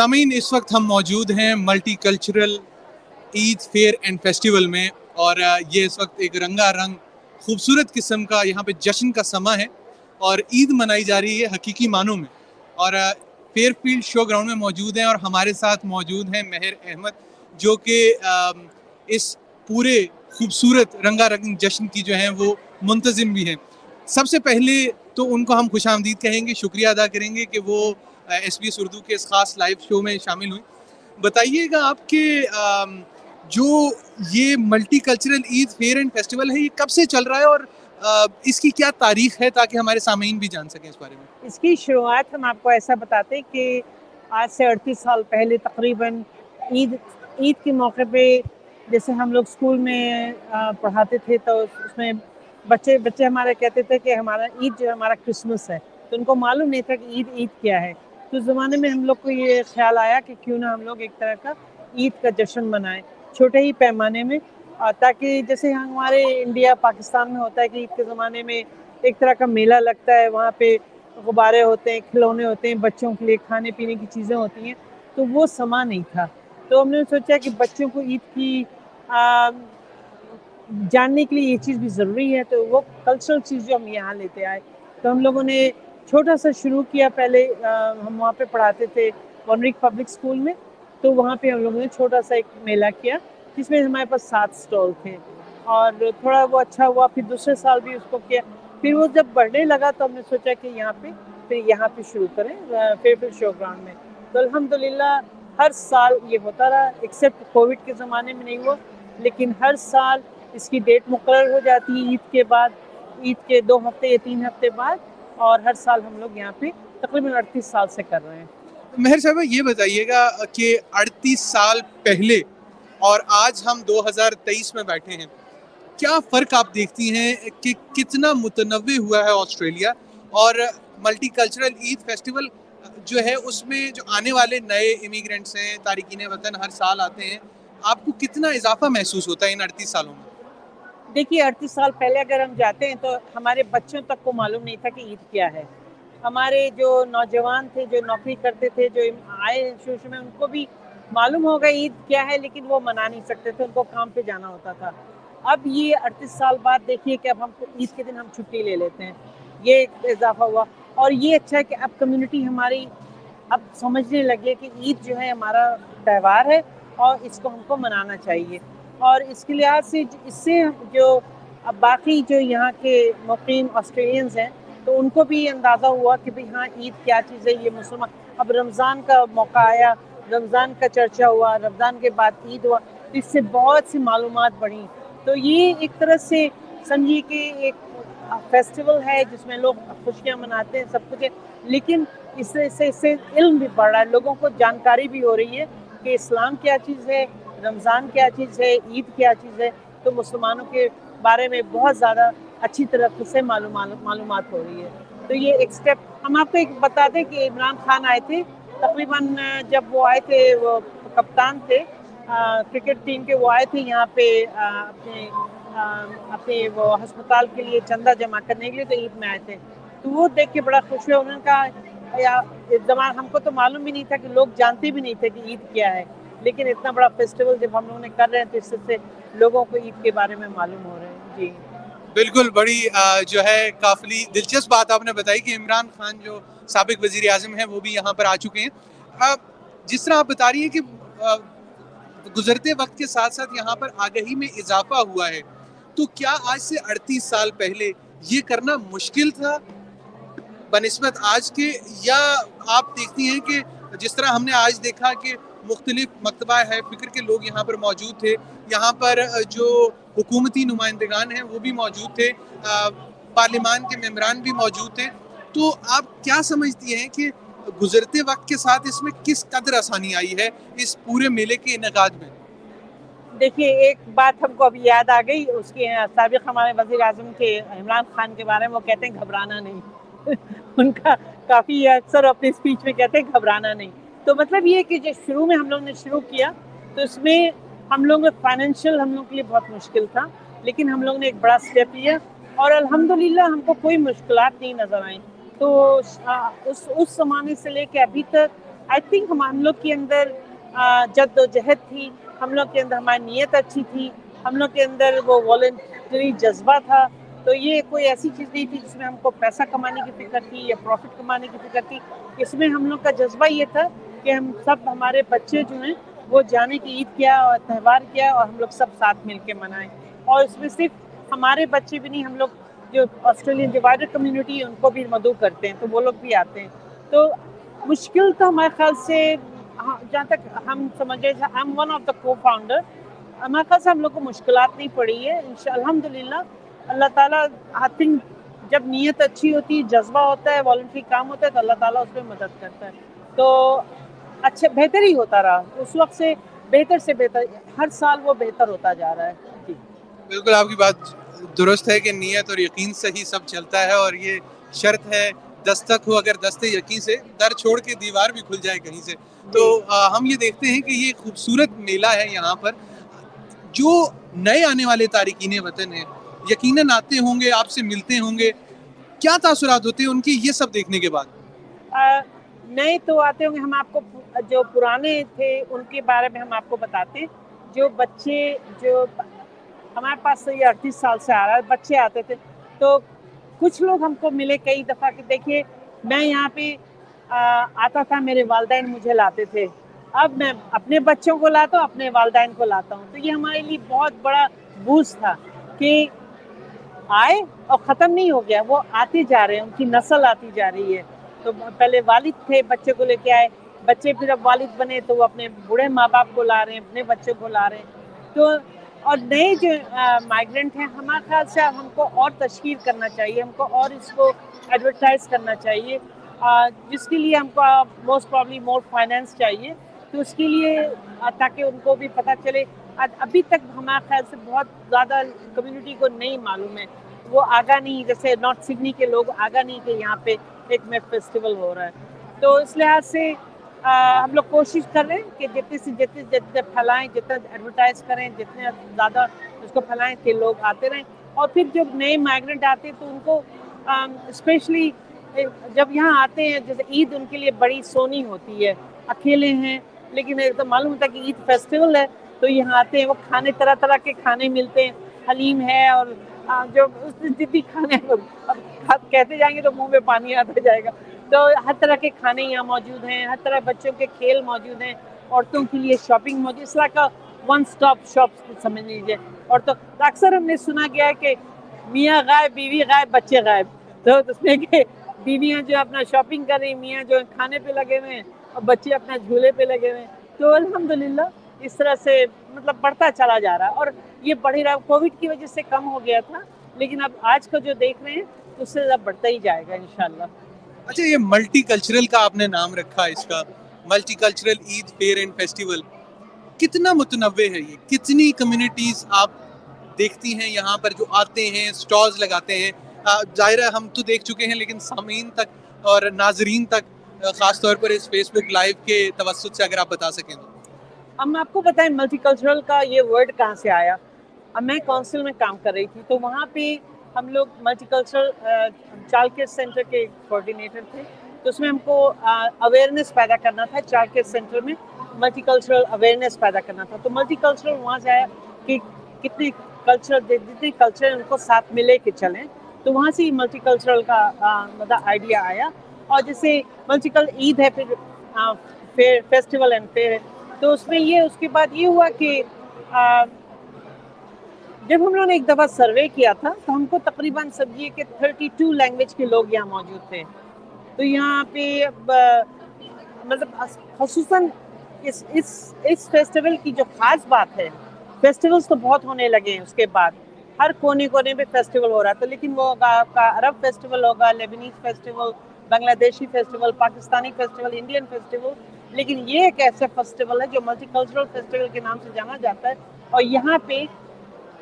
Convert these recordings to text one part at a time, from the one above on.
سامعین، اس وقت ہم موجود ہیں multicultural Eid fair and festival میں اور یہ اس وقت ایک رنگا رنگ خوبصورت قسم کا یہاں پہ جشن کا سما ہے اور عید منائی جا رہی ہے حقیقی معنوں میں اور فیئر فیلڈ شو گراؤنڈ میں موجود ہیں اور ہمارے ساتھ موجود ہیں مہر احمد، جو کہ اس پورے خوبصورت رنگا رنگ جشن کی جو ہیں وہ منتظم بھی ہیں۔ سب سے پہلے تو ان کو ہم خوش آمدید کہیں گے، شکریہ ادا کریں گے کہ وہ ایس بی ایس اردو کے اس خاص لائیو شو میں شامل ہوئیں بتائیے گا آپ کے جو یہ multicultural Eid fair and festival ہے، یہ کب سے چل رہا ہے اور اس کی کیا تاریخ ہے تاکہ ہمارے سامعین بھی جان سکیں اس بارے میں؟ اس کی شروعات ہم آپ کو ایسا بتاتے ہیں کہ آج سے اڑتیس سال پہلے تقریباً عید عید کے موقع پہ جیسے ہم لوگ اسکول میں پڑھاتے تھے تو اس میں بچے بچے ہمارے کہتے تھے کہ ہمارا عید جو ہمارا کرسمس ہے۔ تو ان کو معلوم نہیں تھا کہ عید عید کیا ہے۔ تو اس زمانے میں ہم لوگ کو یہ خیال آیا کہ کیوں نہ ہم لوگ ایک طرح کا عید کا جشن منائیں، چھوٹے ہی پیمانے میں تاکہ جیسے ہمارے انڈیا، پاکستان میں ہوتا ہے کہ عید کے زمانے میں ایک طرح کا میلہ لگتا ہے، وہاں پہ غبارے ہوتے ہیں، کھلونے ہوتے ہیں، بچوں کے لیے کھانے پینے کی چیزیں ہوتی ہیں، تو وہ سما نہیں تھا۔ تو ہم نے سوچا کہ بچوں کو عید کی جاننے کے لیے یہ چیز بھی ضروری ہے، تو وہ کلچرل چیز جو ہم یہاں لیتے آئے۔ تو ہم لوگوں نے چھوٹا سا شروع کیا پہلے ہم وہاں پہ پڑھاتے تھے ونرک پبلک اسکول میں، تو وہاں پہ ہم لوگوں نے چھوٹا سا ایک میلہ کیا، جس میں ہمارے پاس سات اسٹال تھے۔ اور تھوڑا وہ اچھا ہوا، پھر دوسرے سال بھی اس کو کیا۔ پھر وہ جب بڑھنے لگا تو ہم نے سوچا کہ یہاں پہ، پھر یہاں پہ شروع کریں پھر پھر شو گراؤنڈ میں۔ تو الحمد للہ ہر سال یہ ہوتا رہا ایکسیپٹ کووڈ کے زمانے میں نہیں ہوا، لیکن ہر سال اس کی ڈیٹ مقرر ہو جاتی ہے عید کے بعد، عید کے دو ہفتے یا تین ہفتے بعد۔ اور ہر سال ہم لوگ یہاں پہ تقریباً اڑتیس سال سے کر رہے ہیں۔ مہر صاحب یہ بتائیے گا کہ اڑتیس سال پہلے اور آج ہم دو ہزار تیئیس میں بیٹھے ہیں، کیا فرق آپ دیکھتی ہیں کہ کتنا متنوع ہوا ہے آسٹریلیا اور ملٹی کلچرل عید فیسٹیول جو ہے اس میں جو آنے والے نئے امیگرینٹس ہیں تارکین وطن ہر سال آتے ہیں، آپ کو کتنا اضافہ محسوس ہوتا ہے ان اڑتیس سالوں میں؟ دیکھیے، اڑتیس سال پہلے اگر ہم جاتے ہیں تو ہمارے بچوں تک کو معلوم نہیں تھا کہ عید کیا ہے۔ ہمارے جو نوجوان تھے، جو نوکری کرتے تھے، جو آئے شروع شروع میں، ان کو بھی معلوم ہوگا عید کیا ہے، لیکن وہ منا نہیں سکتے تھے، ان کو کام پہ جانا ہوتا تھا۔ اب یہ اڑتیس سال بعد دیکھیے کہ اب ہم عید کے دن ہم چھٹی لے لیتے ہیں۔ یہ ایک اضافہ ہوا۔ اور یہ اچھا ہے کہ اب کمیونٹی ہماری اب سمجھنے لگے کہ عید جو ہے ہمارا تہوار ہے اور اس کو ہم کو منانا چاہیے۔ اور اس کے لحاظ سے اس سے جو اب باقی جو یہاں کے مقیم آسٹریلینز ہیں، تو ان کو بھی اندازہ ہوا کہ بھائی ہاں عید کیا چیز ہے، یہ مسلمان اب رمضان کا موقع آیا، رمضان کا چرچا ہوا، رمضان کے بعد عید ہوا اس سے بہت سی معلومات بڑھی تو یہ ایک طرح سے سمجھیے کہ ایک فیسٹیول ہے جس میں لوگ خوشیاں مناتے ہیں، سب کچھ ہے۔ لیکن اس سے اس سے اس سے علم بھی بڑھ رہا ہے، لوگوں کو جانکاری بھی ہو رہی ہے کہ اسلام کیا چیز ہے رمضان کیا چیز ہے، عید کیا چیز ہے، تو مسلمانوں کے بارے میں بہت زیادہ اچھی طرح سے معلومات ہو رہی ہے۔ تو یہ ایک اسٹیپ ہم آپ کو ایک بتا دیں کہ عمران خان آئے تھے، تقریباً جب وہ آئے تھے، وہ کپتان تھے کرکٹ ٹیم کے وہ آئے تھے یہاں پہ اپنے اپنے وہ ہسپتال کے لیے چندہ جمع کرنے کے لیے تو عید میں آئے تھے۔ تو وہ دیکھ کے بڑا خوش ہوا انہوں نے کہا، یا زمان ہم کو تو معلوم بھی نہیں تھا کہ لوگ جانتے بھی نہیں تھے کہ عید کیا ہے۔ لیکن اتنا بڑا فیسٹیول جب ہم لوگوں نے کر رہے ہیں تو اس سے لوگوں کو عید کے بارے میں معلوم ہو رہے ہیں جی۔ بالکل، بڑی جو ہے کافی دلچسپ بات آپ نے بتائی کہ عمران خان جو سابق وزیر اعظم ہیں، وہ بھی یہاں پر آ چکے ہیں۔ جس طرح آپ بتا رہی ہیں کہ گزرتے وقت کے ساتھ ساتھ یہاں پر آگہی میں اضافہ ہوا ہے، تو کیا آج سے اڑتیس سال پہلے یہ کرنا مشکل تھا؟ بنسبت آج کے، یا آپ دیکھتی ہیں کہ جس طرح ہم نے آج دیکھا کہ مختلف مکتبہ ہے، فکر کے لوگ یہاں پر موجود تھے۔ یہاں پر جو حکومتی نمائندگان ہیں، وہ بھی موجود تھے۔ پارلیمان کے ممبران بھی موجود تھے۔ تو آپ کیا سمجھتی ہیں کہ گزرتے وقت کے ساتھ اس میں کس قدر آسانی آئی ہے اس پورے میلے کے انعقاد میں؟ دیکھیے، ایک بات ہم کو ابھی یاد آ گئی۔ اس کے سابق ہمارے وزیر اعظم کے عمران خان کے بارے میں وہ کہتے ہیں گھبرانا نہیں۔ ان کا کافی اکثر اپنے اسپیچ میں کہتے ہیں گھبرانا نہیں۔ تو مطلب یہ ہے کہ جو شروع میں ہم لوگ نے شروع کیا، تو اس میں ہم لوگ فائنینشیل ہم لوگ کے لیے بہت مشکل تھا، لیکن ہم لوگ نے ایک بڑا اسٹیپ لیا اور الحمدللہ ہم کو کوئی مشکلات نہیں نظر آئیں۔ تو اس اس زمانے سے لے کے ابھی تک آئی تھنک ہم لوگ کے اندر جد و جہد تھی، ہم لوگ کے اندر ہماری نیت اچھی تھی، ہم لوگ کے اندر وہ والنٹری جذبہ تھا۔ تو یہ کوئی ایسی چیز نہیں تھی جس میں ہم کو پیسہ کمانے کی فکر تھی یا پروفٹ کمانے کی فکر تھی۔ اس میں ہم لوگ کا جذبہ یہ تھا کہ ہم سب ہمارے بچے جو ہیں وہ جانے کہ عید کیا اور تہوار کیا اور ہم لوگ سب ساتھ مل کے منائیں۔ اور اس میں صرف ہمارے بچے بھی نہیں، ہم لوگ جو آسٹریلین ڈیوائڈر کمیونٹی ہے، ان کو بھی مدعو کرتے ہیں، تو وہ لوگ بھی آتے ہیں۔ تو مشکل تو ہمارے خیال سے ہاں، جہاں تک ہم سمجھے M one of the co founder ہمارے خیال سے ہم لوگ کو مشکلات نہیں پڑی ہے۔ ان شاء الحمد للہ اللہ تعالیٰ آئی تھنک جب نیت اچھی ہوتی ہے جذبہ ہوتا ہے والنٹری کام ہوتا ہے، تو اللہ تعالیٰ اس میں مدد کرتا ہے۔ تو اچھا بہتر ہی ہوتا رہا۔ اس وقت سے بہتر سے بہتر ہر سال وہ بہتر ہوتا جا رہا ہے۔ جی۔ بالکل آپ کی بات درست ہے کہ نیت اور یقین سے ہی سب چلتا ہے اور یہ شرط ہے دستک ہو اگر دستے یقین سے در چھوڑ کے دیوار بھی کھل جائے کہیں سے۔ تو ہم یہ دیکھتے ہیں کہ یہ خوبصورت میلہ ہے یہاں پر۔ جو نئے آنے والے تارکین وطن ہیں یقیناً آتے ہوں گے آپ سے ملتے ہوں گے۔ کیا تاثرات ہوتے ہیں ان کی یہ سب دیکھنے کے بعد؟ نئے تو آتے ہوں گے، ہم آپ کو جو پرانے تھے ان کے بارے میں ہم آپ کو بتاتے ہیں۔ جو بچے، جو ہمارے پاس یہ اڑتیس سال سے آ رہا ہے، بچے آتے تھے۔ تو کچھ لوگ ہم کو ملے کئی دفعہ کہ دیکھیے، میں یہاں پہ آتا تھا، میرے والدین مجھے لاتے تھے۔ اب میں اپنے بچوں کو لاتا ہوں، اپنے والدین کو لاتا ہوں۔ تو یہ ہمارے لیے بہت بڑا بوس تھا کہ آئے اور ختم نہیں ہو گیا، وہ آتے جا رہے ہیں، ان کی نسل آتی جا رہی ہے۔ تو پہلے والد تھے، بچے کو لے کے آئے۔ بچے پھر اب والد بنے تو وہ اپنے بوڑھے ماں باپ کو لا رہے ہیں، اپنے بچوں کو لا رہے ہیں۔ تو اور نئے جو مائگرنٹ ہیں ہمارا خیال سے ہم کو اور تشکیل کرنا چاہیے، ہم کو اور اس کو ایڈورٹائز کرنا چاہیے۔ جس کے لیے ہم کو موسٹ پرابلی مور فائنینس چاہیے۔ تو اس کے لیے تاکہ ان کو بھی پتہ چلے۔ ابھی تک ہمارے خیال سے بہت زیادہ کمیونٹی کو نہیں معلوم ہے۔ وہ آگاہ نہیں، جیسے نارتھ سڈنی کے لوگ آگاہ نہیں کہ یہاں پہ۔ ایک میں فیسٹیول ہو رہا ہے۔ تو اس لحاظ سے ہم لوگ کوشش کر رہے ہیں کہ جتنے سے جتنے جتنے پھیلائیں، جتنا ایڈورٹائز کریں، جتنے زیادہ اس کو پھیلائیں کہ لوگ آتے رہیں۔ اور پھر جب نئے مائگرنٹ آتے ہیں تو ان کو اسپیشلی جب یہاں آتے ہیں، جیسے عید ان کے لیے بڑی سونی ہوتی ہے۔ اکیلے ہیں، لیکن ایک تو معلوم ہوتا ہے کہ عید فیسٹیول ہے۔ تو یہاں آتے ہیں، وہ کھانے طرح طرح کے کھانے ملتے ہیں۔ حلیم ہے اور جو اس جتنی کھانے آپ کہتے جائیں گے تو منہ میں پانی آتا جائے گا۔ تو ہر طرح کے کھانے یہاں موجود ہیں، ہر طرح بچوں کے کھیل موجود ہیں، عورتوں کے لیے شاپنگ موجود اس طرح کا ون سٹاپ شاپ سمجھ لیجیے۔ اور تو اکثر ہم نے سنا گیا ہے کہ میاں غائب، بیوی غائب، بچے غائب۔ تو اس میں کہ بیویاں جو اپنا شاپنگ کر رہی میاں جو کھانے پہ لگے ہوئے ہیں اور بچے اپنا جھولے پہ لگے ہوئے ہیں۔ تو الحمدللہ اس طرح سے مطلب بڑھتا چلا جا رہا ہے۔ اور یہ بڑھ ہی رہا کووڈ کی وجہ سے کم ہو گیا تھا، لیکن اب آج کا جو دیکھ رہے ہیں اس سے زیادہ بڑھتا ہی جائے گا انشاءاللہ۔ اچھا یہ ملٹی کلچرل کا آپ نے نام رکھا اس کا multicultural Eid fair and festival کتنا متنوع ہے یہ؟ کتنی کمیونٹیز آپ دیکھتی ہیں؟ یہاں پر جو آتے ہیں سٹالز لگاتے ہیں۔ ظاہر ہم تو دیکھ چکے ہیں لیکن سامعین تک اور ناظرین تک خاص طور پر اس فیس بک لائیو کے توسط سے اگر آپ بتا سکیں تو۔ ہم آپ کو بتائیں ملٹی کلچرل کا یہ ورڈ کہاں سے آیا؟ اب میں کونسل میں کام کر رہی تھی تو وہاں پہ ہم لوگ multi cultural child care centre کے کوآڈینیٹر تھے۔ تو اس میں ہم کو اویئرنیس پیدا کرنا تھا چائلڈ کیئر سینٹر میں ملٹی کلچرل اویئرنیس پیدا کرنا تھا۔ تو ملٹی کلچرل وہاں سے آیا کہ کتنے کلچر جتنے کلچر ہیں ان کو ساتھ ملے کے چلیں۔ تو وہاں سے ملٹی کلچرل کا مطلب آئیڈیا آیا۔ اور جیسے ملٹی کل عید ہے، پھر فیسٹیول اینڈ فیئر ہے۔ تو اس میں یہ، اس کے بعد یہ ہوا کہ جب ہم لوگوں نے ایک دفعہ سروے کیا تھا تو ہم کو تقریباً سمجھیے کہ 32 لینگویج کے لوگ یہاں موجود تھے۔ تو یہاں پہ مطلب خصوصاً اس اس اس فیسٹیول کی جو خاص بات ہے فیسٹیولز تو بہت ہونے لگے ہیں اس کے بعد۔ ہر کونے کونے پہ فیسٹیول ہو رہا تھا، لیکن وہ ہوگا آپ کا عرب فیسٹیول ہوگا Lebanese festival Bangladeshi festival Pakistani festival Indian festival لیکن یہ ایک ایسا فیسٹیول ہے جو ملٹی کلچرل فیسٹیول کے نام سے جانا جاتا ہے۔ اور یہاں پہ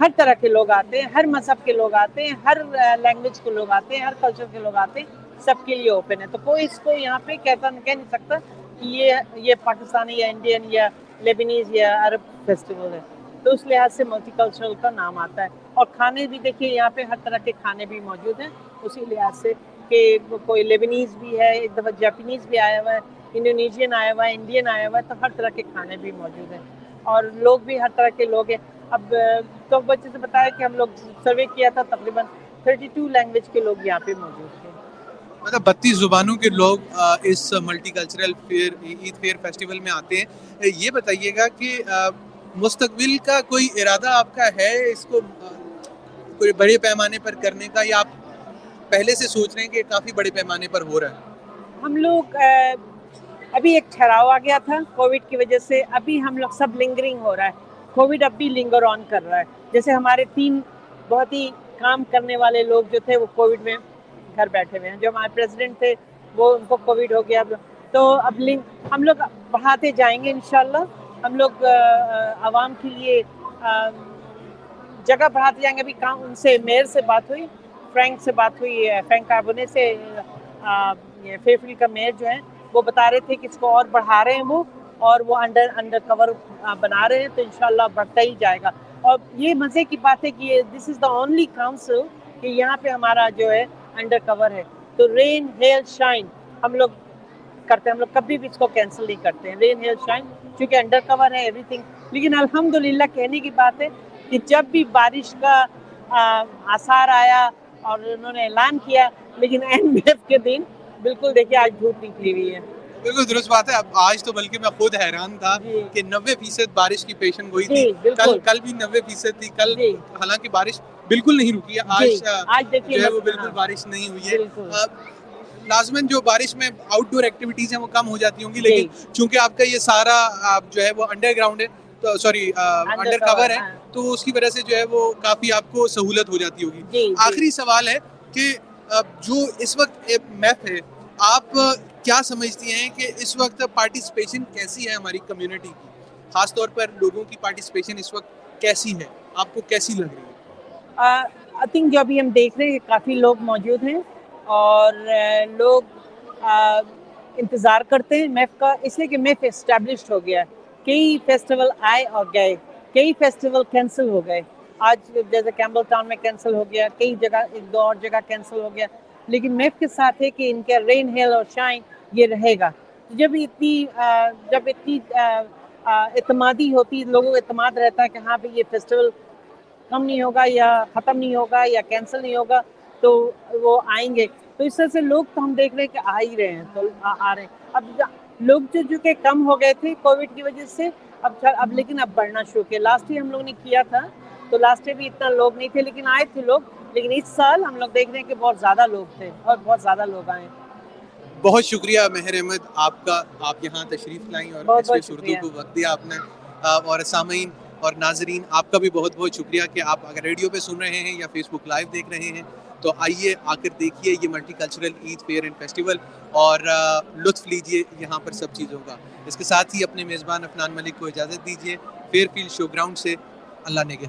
ہر طرح کے لوگ آتے ہیں، ہر مذہب کے لوگ آتے ہیں، ہر لینگویج کے لوگ آتے ہیں، ہر کلچر کے لوگ آتے ہیں، سب کے لیے اوپن ہے۔ تو کوئی اس کو یہاں پہ کہتا کہہ نہیں سکتا کہ یہ یہ پاکستانی یا انڈین یا لیبنیز یا عرب فیسٹیول ہے۔ تو اس لحاظ سے ملٹی کلچرل کا نام آتا ہے۔ اور کھانے بھی دیکھیے، یہاں پہ ہر طرح کے کھانے بھی موجود ہیں۔ اسی لحاظ سے کہ کوئی لیبنیز بھی ہے، ایک دفعہ جاپنیز بھی آیا ہوا ہے انڈونیشین آیا ہوا ہے انڈین آیا ہوا ہے، تو ہر طرح کے کھانے بھی موجود ہیں۔ اور لوگ بھی ہر طرح کے لوگ ہیں۔ اب تو بچے سے بتایا کہ ہم لوگ سروے کیا تھا تقریباً تھرٹی ٹو لینگویج کے لوگ یہاں پہ موجود تھے۔ مطلب بتیس زبانوں کے لوگ اس multicultural fair Eid fair festival میں آتے ہیں۔ یہ بتائیے گا کہ مستقبل کا کوئی ارادہ آپ کا ہے اس کو کوئی بڑے پیمانے پر کرنے کا؟ یا آپ پہلے سے سوچ رہے ہیں کہ کافی بڑے پیمانے پر ہو رہا ہے؟ ہم لوگ ابھی ایک ٹھہراؤ آ گیا تھا کووڈ کی وجہ سے ابھی ہم لوگ سب لنگرنگ ہو رہا ہے۔ کووڈ اب بھی لنگر آن کر رہا ہے۔ جیسے ہمارے تین بہت ہی کام کرنے والے لوگ جو تھے وہ کووڈ میں گھر بیٹھے ہوئے ہیں۔ جو ہمارے پریزیڈنٹ تھے وہ ان کو کووڈ ہو گیا۔ تو اب لنک ہم لوگ بڑھاتے جائیں گے انشاءاللہ۔ ہم لوگ عوام کے لیے جگہ بڑھاتے جائیں گے۔ ابھی کام ان سے میئر سے بات ہوئی فرینک سے بات ہوئی فرینک کاربونے سے فیفل کا میئر جو ہے وہ بتا رہے تھے کہ اس کو اور بڑھا رہے ہیں وہ۔ اور وہ انڈر انڈر کور بنا رہے ہیں تو انشاءاللہ بڑھتا ہی جائے گا۔ اور یہ مزے کی بات ہے کہ دس از دا اونلی کاؤنسل کہ یہاں پہ ہمارا جو ہے انڈر کور ہے۔ تو رین ہیل شائن ہم لوگ کرتے ہیں، ہم لوگ کبھی بھی اس کو کینسل نہیں کرتے ہیں۔ رین ہیل شائن چونکہ انڈر کور ہے ایوری تھنگ لیکن الحمد للہ کہنے کی بات ہے کہ جب بھی بارش کا آثار آیا اور انہوں نے اعلان کیا، لیکن این کے دن بالکل دیکھیے آج دھوپ نکلی ہوئی ہے۔ بالکل درست بات ہے۔ آج تو بلکہ میں خود حیران تھا جی۔ کہ نوے فیصد بارش کی پیشن گوئی تھی۔ جی، کل کل بھی نوے فیصد تھی۔ کل جی۔ حالانکہ بارش بالکل نہیں رکی ہے۔ آج جو ہے وہ بالکل بارش نہیں ہوئی ہے۔ لازمن جو بارش میں آؤٹ ڈور ایکٹیویٹیز ہیں وہ کم ہو جاتی ہوں گی لیکن چونکہ آپ کا یہ سارا جو ہے وہ انڈر گراؤنڈ ہے تو سوری انڈر کور ہے ہاں۔ تو اس کی وجہ سے جو ہے وہ کافی آپ کو سہولت ہو جاتی ہوگی۔ آخری سوال ہے کہ جو اس وقت میپ ہے آپ کیا سمجھتی ہیں کہ اس وقت پارٹیسپیشن کیسی ہے ہماری کمیونٹی کی؟ خاص طور پر لوگوں کی پارٹیسپیشن اس وقت کیسی ہے؟ آپ کو کیسی لگ رہی ہے؟ آئی تھنک جو ابھی ہم دیکھ رہے ہیں کافی لوگ موجود ہیں اور لوگ انتظار کرتے ہیں میف کا، اس لیے کہ میف اسٹیبلشڈ ہو گیا کئی فیسٹیول آئے اور گئے، کئی فیسٹیول کینسل ہو گئے۔ آج جیسے کیمبل ٹاؤن میں کینسل ہو گیا، کئی جگہ، ایک دو اور جگہ کینسل ہو گیا۔ لیکن میف کے ساتھ ہے کہ ان کا رین ہیل اور شائن یہ رہے گا۔ جب اتنی جب اتنی اعتمادی ہوتی، لوگوں کو اعتماد رہتا ہے کہ ہاں بھائی یہ فیسٹیول کم نہیں ہوگا یا ختم نہیں ہوگا یا کینسل نہیں ہوگا، تو وہ آئیں گے۔ تو اس طرح سے لوگ تو ہم دیکھ رہے ہیں کہ آ ہی رہے ہیں، تو آ رہے ہیں۔ اب لوگ جو جو کہ کم ہو گئے تھے کووڈ کی وجہ سے، اب اب لیکن اب بڑھنا شروع کیا۔ لاسٹ ہی ہم لوگ نے کیا تھا تو لاسٹ بھی اتنا لوگ نہیں تھے لیکن آئے تھے لوگ لیکن اس سال ہم لوگ دیکھ رہے ہیں کہ بہت زیادہ لوگ تھے اور بہت زیادہ لوگ آئے بہت شکریہ مہر احمد آپ کا آپ یہاں تشریف لائیں اور ایس ایس اردو کو وقت دیا آپ نے۔ اور سامعین اور ناظرین آپ کا بھی بہت بہت شکریہ کہ آپ اگر ریڈیو پہ سن رہے ہیں یا فیس بک لائیو دیکھ رہے ہیں تو آئیے آ کر دیکھیے یہ multicultural Eid fair and festival اور لطف لیجیے یہاں پر سب چیزوں کا۔ اس کے ساتھ ہی اپنے میزبان افنان ملک کو اجازت دیجیے۔ فیئر فیلڈ شو گراؤنڈ سے اللہ نے کے